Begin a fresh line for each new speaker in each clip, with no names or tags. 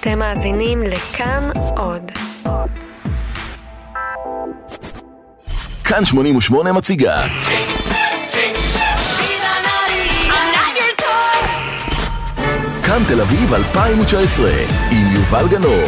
אתם מאזינים לכאן עוד.
כאן 88 מציגה. כאן תל אביב 2019 עם יובל גנור.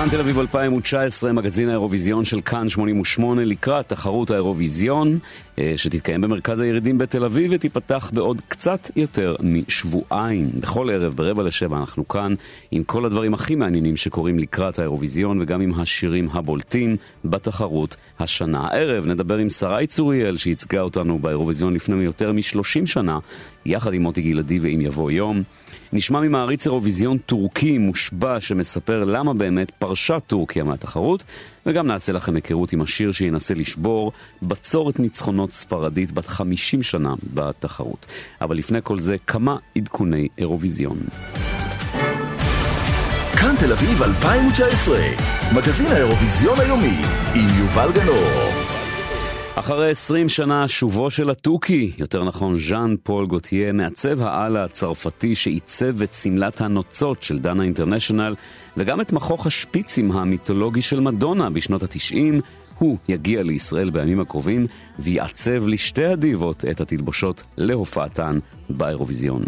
כאן תל אביב 2019, מגזין האירוויזיון של כאן 88 לקראת תחרות האירוויזיון אה, שתתקיים במרכז הירידים בתל אביב ותיפתח בעוד קצת יותר משבועיים. בכל ערב ברבע לשבע אנחנו כאן עם כל הדברים הכי מעניינים שקורים לקראת האירוויזיון וגם עם השירים הבולטים בתחרות השנה. הערב נדבר עם שרי צוריאל שייצגה אותנו באירוויזיון לפני יותר מ-30 שנה יחד עם מוטי גלעדי ועם יבוא יום. נשמע ממעריץ אירוויזיון טורקי מושבע שמספר למה באמת פרשה טורקיה מהתחרות, וגם נעשה לכם היכרות עם השיר שינסה לשבור בצורת ניצחונות ספרדית בת 50 שנה בתחרות. אבל לפני כל זה, כמה עדכוני אירוויזיון.
כאן תל אביב 2019, מגזין האירוויזיון היומי עם יובל גנור.
אחרי 20 שנה שובו של התוכי, יותר נכון ז'אן פול גוטיה, מעצב העל הצרפתי שעיצב את שמלת הנוצות של דנה אינטרנשיונל וגם את מכוך השפיצים המיתולוגי של מדונה בשנות התשעים, הוא יגיע לישראל בימים הקרובים ויעצב לשתי הדיבות את התלבושות להופעתן באירוויזיון.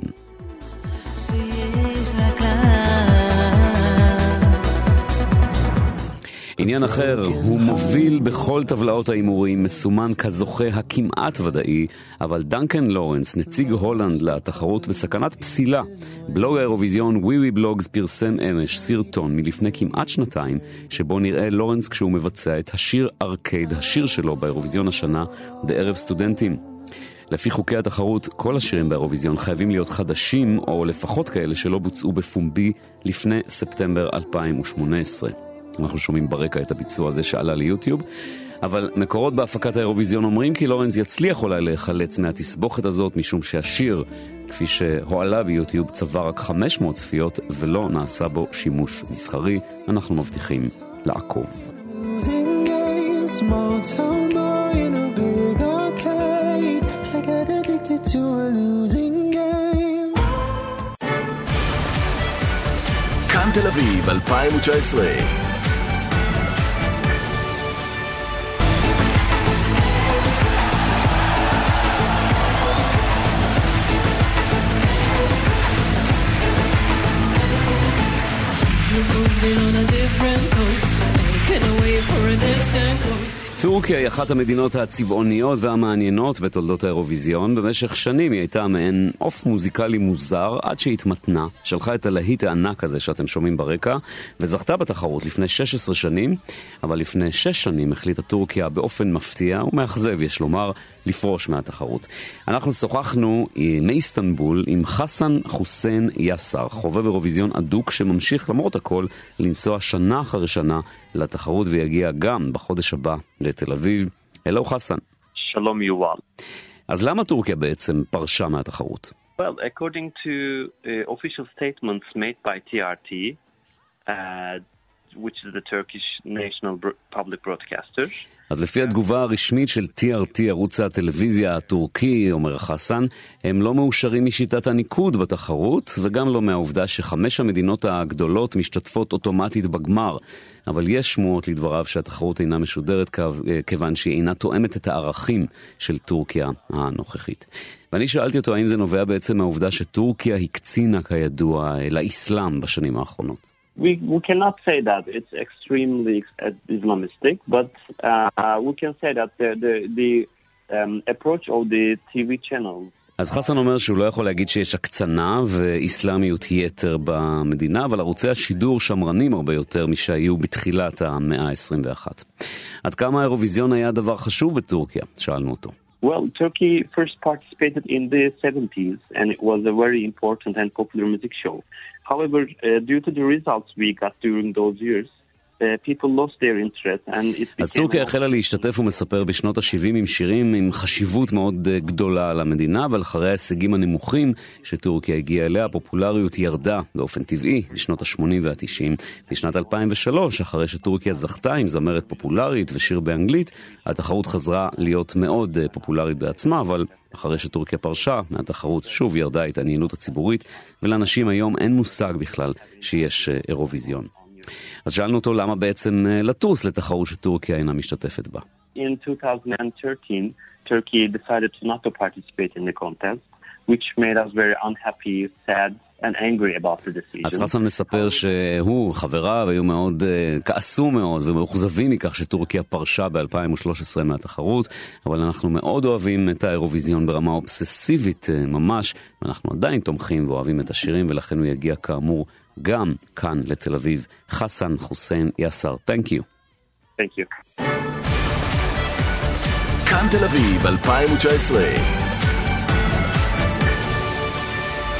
עניין אחר, הוא מוביל בכל טבלאות ההימורים, מסומן כזוכה הכמעט ודאי, אבל דנקן לורנס, נציג הולנד לתחרות בסכנת פסילה. בלוג האירוויזיון ווי ווי בלוגס פרסם אמש סרטון מלפני כמעט שנתיים, שבו נראה לורנס כשהוא מבצע את השיר ארקייד, השיר שלו באירוויזיון השנה, בערב סטודנטים. לפי חוקי התחרות, כל השירים באירוויזיון חייבים להיות חדשים, או לפחות כאלה שלא בוצעו בפומבי לפני ספטמבר 2018. אנחנו שומעים ברקע את הביצוע הזה שעלה ליוטיוב. אבל מקורות בהפקת האירוויזיון אומרים כי לורנס יצליח אולי להיחלץ מהתסבוכת הזאת, משום שהשיר, כפי שהועלה ביוטיוב, צבר רק 500 צפיות ולא נעשה בו שימוש מסחרי. אנחנו מבטיחים לעקוב.
כאן תל אביב 2019
טורקיה היא אחת המדינות הצבעוניות והמעניינות בתולדות האירוויזיון. במשך שנים היא הייתה מעין עוף מוזיקלי מוזר, עד שהתמתנה, שלחה את הלהיט הענק הזה שאתם שומעים ברקע, וזכתה בתחרות לפני 16 שנים, אבל לפני 6 שנים החליטה טורקיה באופן מפתיע ומאכזב, יש לומר, לפרוש מהתחרות. אנחנו שוחחנו מאיסטנבול עם חסן חוסיין יאסר, חובב אירוויזיון אדוק שממשיך למרות הכל לנסוע שנה אחרי שנה לתחרות ויגיע גם בחודש הבא לתל אביב. הלו חסן.
שלום יובל.
אז למה טורקיה בעצם פרשה מהתחרות?
Well, according to uh, official statements made by TRT, uh, which is the Turkish national public broadcaster,
אז לפי התגובה הרשמית של TRT, ערוץ הטלוויזיה הטורקי, אומר חסן, הם לא מאושרים משיטת הניקוד בתחרות, וגם לא מהעובדה שחמש המדינות הגדולות משתתפות אוטומטית בגמר. אבל יש שמועות לדבריו שהתחרות אינה משודרת כיוון שהיא אינה תואמת את הערכים של טורקיה הנוכחית. ואני שאלתי אותו האם זה נובע בעצם מהעובדה שטורקיה הקצינה כידוע לאסלאם בשנים האחרונות.
We, we cannot say that it's extremely Islamistic, but uh, we can say that the, the, the um, approach of the TV channels
אז חסן אומר שהוא לא יכול להגיד שיש הקצנה ואיסלאמיות יתר במדינה, אבל ערוצי השידור שמרנים הרבה יותר משהיו בתחילת המאה ה-21. עד כמה האירוויזיון היה דבר חשוב בטורקיה? שאלנו אותו.
Well, Turkey first participated in the 70s and it was a very important and popular music show. However, uh, due to the results we got during those years,
אז טורקיה החלה להשתתף, ומספר, בשנות ה-70 עם שירים עם חשיבות מאוד אה, גדולה למדינה, אבל אחרי ההישגים הנמוכים שטורקיה הגיעה אליה, הפופולריות ירדה באופן טבעי בשנות ה-80 וה-90. בשנת 2003, אחרי שטורקיה זכתה עם זמרת פופולרית ושיר באנגלית, התחרות חזרה להיות מאוד אה, פופולרית בעצמה, אבל אחרי שטורקיה פרשה מהתחרות, שוב ירדה התעניינות הציבורית, ולאנשים היום אין מושג בכלל שיש אירוויזיון. אז שאלנו אותו למה בעצם אה, לטוס לתחרות שטורקיה אינה משתתפת בה.
In 2013, Turkey decided not to participate in the contest, which made us very unhappy, sad, and angry about the decision.
אז חסן מספר שהוא, חבריו, היו מאוד, uh, כעסו מאוד ומאוכזבים מכך שטורקיה פרשה ב-2013 מהתחרות, אבל אנחנו מאוד אוהבים את האירוויזיון ברמה אובססיבית uh, ממש, ואנחנו עדיין תומכים ואוהבים את השירים, ולכן הוא יגיע כאמור גם כאן לתל אביב. חסן חוסיין יאסר, תנק יו.
Thank you.
כאן תל אביב 2019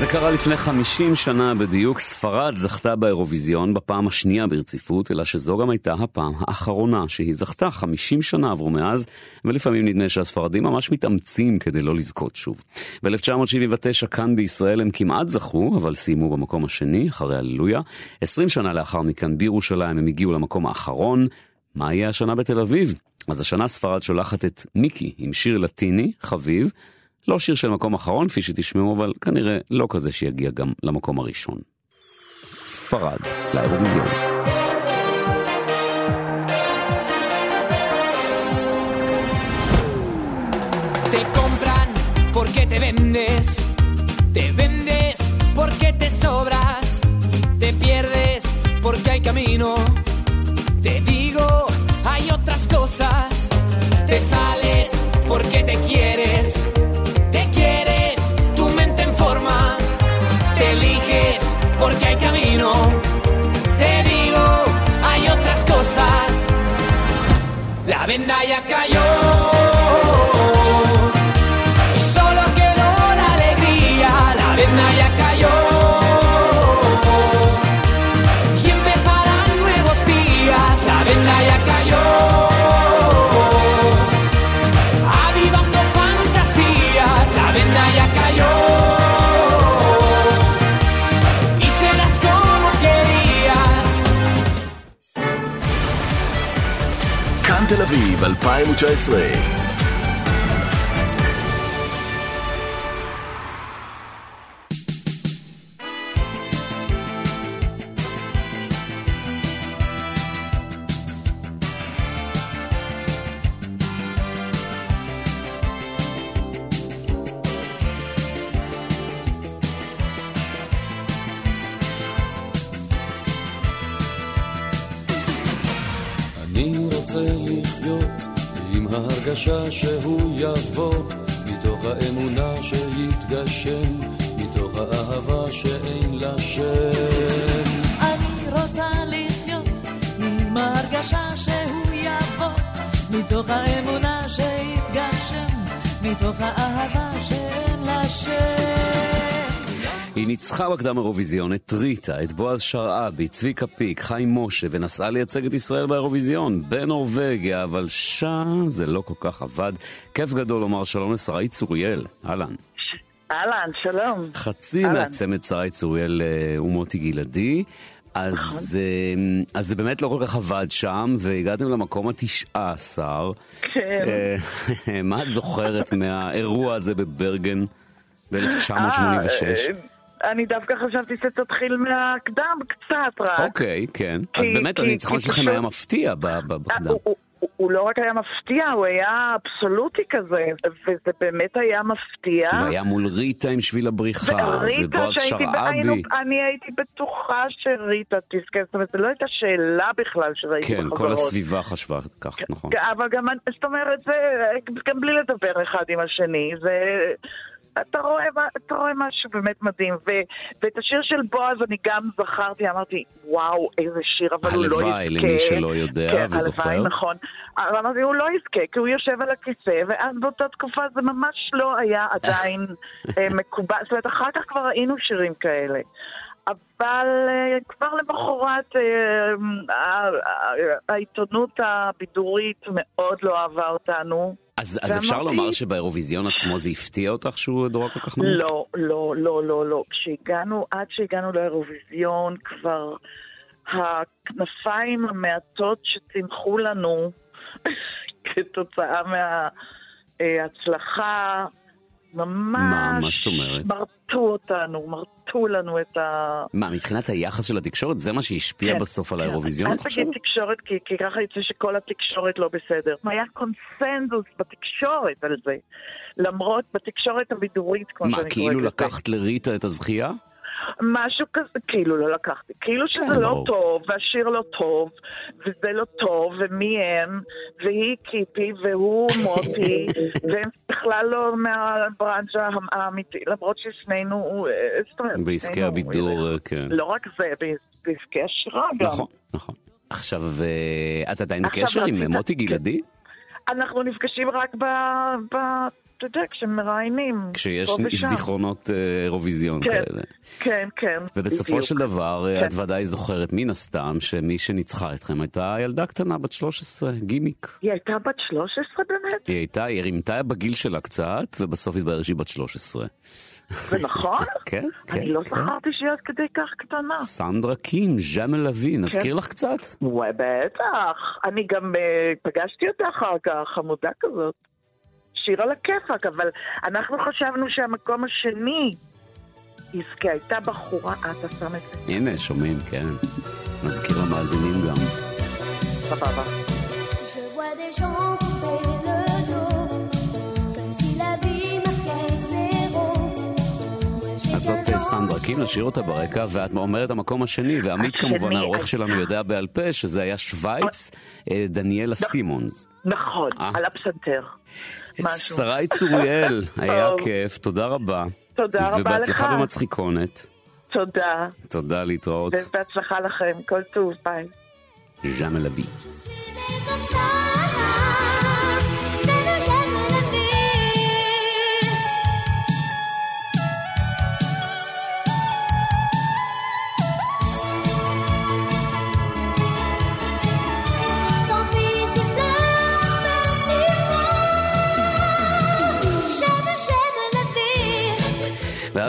זה קרה לפני 50 שנה בדיוק, ספרד זכתה באירוויזיון בפעם השנייה ברציפות, אלא שזו גם הייתה הפעם האחרונה שהיא זכתה. 50 שנה עברו מאז, ולפעמים נדמה שהספרדים ממש מתאמצים כדי לא לזכות שוב. ב-1979 כאן בישראל הם כמעט זכו, אבל סיימו במקום השני, אחרי הללויה. 20 שנה לאחר מכן בירושלים הם הגיעו למקום האחרון. מה יהיה השנה בתל אביב? אז השנה ספרד שולחת את מיקי עם שיר לטיני, חביב. לא שיר של מקום אחרון, כפי שתשמעו, אבל כנראה לא כזה שיגיע גם למקום הראשון. ספרד, לאירוויזיון.
Te compran porque te vendes, te vendes porque te sobras, te pierdes porque hay camino. Te digo, hay otras cosas, te sales porque te quieres, Porque hay camino. Te digo, hay otras cosas, la venda ya cayó.
2019
רוצה לחיות עם ההרגשה שהוא יבוא, מתוך האמונה שיתגשם, מתוך האהבה שאין לה שם.
אני רוצה לחיות עם ההרגשה שהוא יבוא, מתוך האמונה שיתגשם, מתוך האהבה שאין לה שם.
היא ניצחה בקדם אירוויזיון את ריטה, את בועז שרעבי, צביקה פיק, חיים משה, ונסעה לייצג את ישראל באירוויזיון בנורבגיה, אבל שם זה לא כל כך עבד. כיף גדול לומר שלום לשרי צוריאל, אהלן.
אהלן, שלום.
חצי. מהצמד שרי צוריאל אה, ומוטי גלעדי. אז, אה, אז זה באמת לא כל כך עבד שם, והגעתם למקום התשעה עשר.
כן.
אה, מה את זוכרת מהאירוע הזה בברגן ב-1986?
אני דווקא חשבתי שתתחיל מהקדם קצת רק.
אוקיי, כן. אז
כי-
באמת
כי-
הניצחון
כי
שלכם היה מפתיע
אה,
בקדם.
הוא- לא רק היה מפתיע, הוא היה אבסולוטי כזה, וזה באמת היה מפתיע.
והיה מול ריטה עם שביל הבריחה, ובועז שרעבי.
אני הייתי בטוחה שריטה תזכה, זאת אומרת, זו לא הייתה שאלה בכלל שראיתי
כן,
בחזרות.
כל הסביבה חשבה כך, נכון.
אבל גם, זאת אומרת, זה, גם בלי לדבר אחד עם השני, זה... אתה רואה, אתה רואה משהו באמת מדהים, ו, ואת השיר של בועז אני גם זכרתי, אמרתי, וואו, איזה שיר, אבל הוא לא יזכה.
הלוואי, למי שלא יודע
כן,
וזוכר.
הלוואי, נכון. אבל אמרתי, הוא לא יזכה, כי הוא יושב על הכיסא, ואז באותה תקופה זה ממש לא היה עדיין אה, מקובל, זאת אומרת, אחר כך כבר ראינו שירים כאלה. אבל אה, כבר למחרת אה, העיתונות הבידורית מאוד לא אהבה אותנו.
אז אז אפשר לומר שבאירוויזיון עצמו זה הפתיע אותך שהוא דורג כל כך נמוך?
לא, לא, לא, לא, לא. כשהגענו, עד שהגענו לאירוויזיון, כבר הכנפיים המעטות שצמחו לנו כתוצאה מההצלחה ממש...
מה, מה זאת אומרת?
מרטו אותנו, מרטו לנו את ה...
מה, מבחינת היחס של התקשורת, זה מה שהשפיע
כן,
בסוף על
כן.
האירוויזיון,
אל
אתה חושב?
תגיד תקשורת, כי, כי ככה יוצא שכל התקשורת לא בסדר. היה קונסנזוס בתקשורת על זה. למרות, בתקשורת הבידורית, כמו
מה,
שאני קוראת
כאילו
לזה.
לקחת לריטה את הזכייה?
משהו כזה, כאילו לא לקחתי. כאילו שזה
כן,
לא
ברור.
טוב, והשיר לא טוב, וזה לא טוב, ומי הם, והיא קיפי, והוא מוטי, והם בכלל לא מהברנצ'ה האמיתי, למרות ששנינו, אה,
בעסקי הבידור, אה, כן.
לא רק זה, בעס- בעסקי השירה גם.
נכון, נכון. עכשיו, אה, את עדיין בקשר עם מוטי גלעדי?
אנחנו נפגשים רק ב... ב... אתה יודע, כשמראיינים.
כשיש. זיכרונות אה, אירוויזיון
כן,
כאלה.
כן, כן.
ובסופו
בדיוק.
של דבר, אה,
כן.
את ודאי זוכרת מן הסתם שמי שניצחה אתכם הייתה ילדה קטנה בת 13, גימיק.
היא הייתה בת 13 באמת?
היא הייתה, היא רימתה בגיל שלה קצת, ובסוף התברר שהיא בת 13.
זה נכון?
כן, כן.
אני לא
כן.
זכרתי שהיא עד כדי כך קטנה.
סנדרה קים, ז'אמל לוי,
כן.
נזכיר לך קצת?
וואי, בטח. אני גם אה, פגשתי אותה אחר כך, חמודה כזאת. שיר על הכיפאק, אבל אנחנו חשבנו שהמקום השני יזכה. הייתה בחורה, אה, אתה שם את זה,
הנה, שומעים, כן. נזכיר למאזינים גם.
סבבה.
15
אה, סנדרה קים, נשאיר אותה ברקע, ואת אומרת המקום השני, ועמית כמובן, העורך
אז-
שלנו יודע בעל פה, שזה היה שווייץ, אה, דניאלה סימונס.
נכון,
אה.
על הפסנתר.
שרי צוריאל, היה. כיף, תודה רבה.
תודה רבה לך.
ובהצלחה במצחיקונת.
תודה,
תודה, להתראות.
ובהצלחה לכם. כל טוב, ביי.
ז'אנה לוי.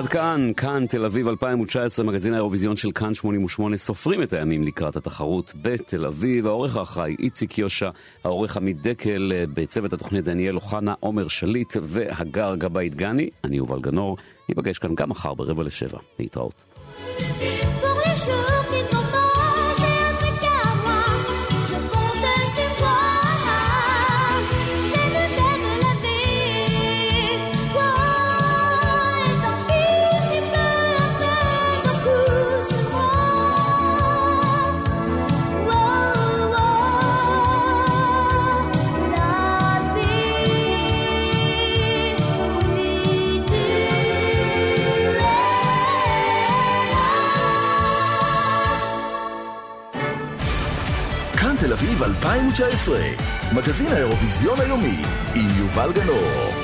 ועד כאן, כאן תל אביב 2019, מגזין האירוויזיון של כאן 88, סופרים את הימים לקראת התחרות בתל אביב. העורך האחראי איציק יושע, העורך עמית דקל, אה, בצוות התוכנית דניאל אוחנה, עומר שליט והגר גבאי דגני. אני יובל גנור, ניפגש כאן גם מחר ברבע לשבע. להתראות.
2019, מגזין האירוויזיון היומי, עם יובל גנור.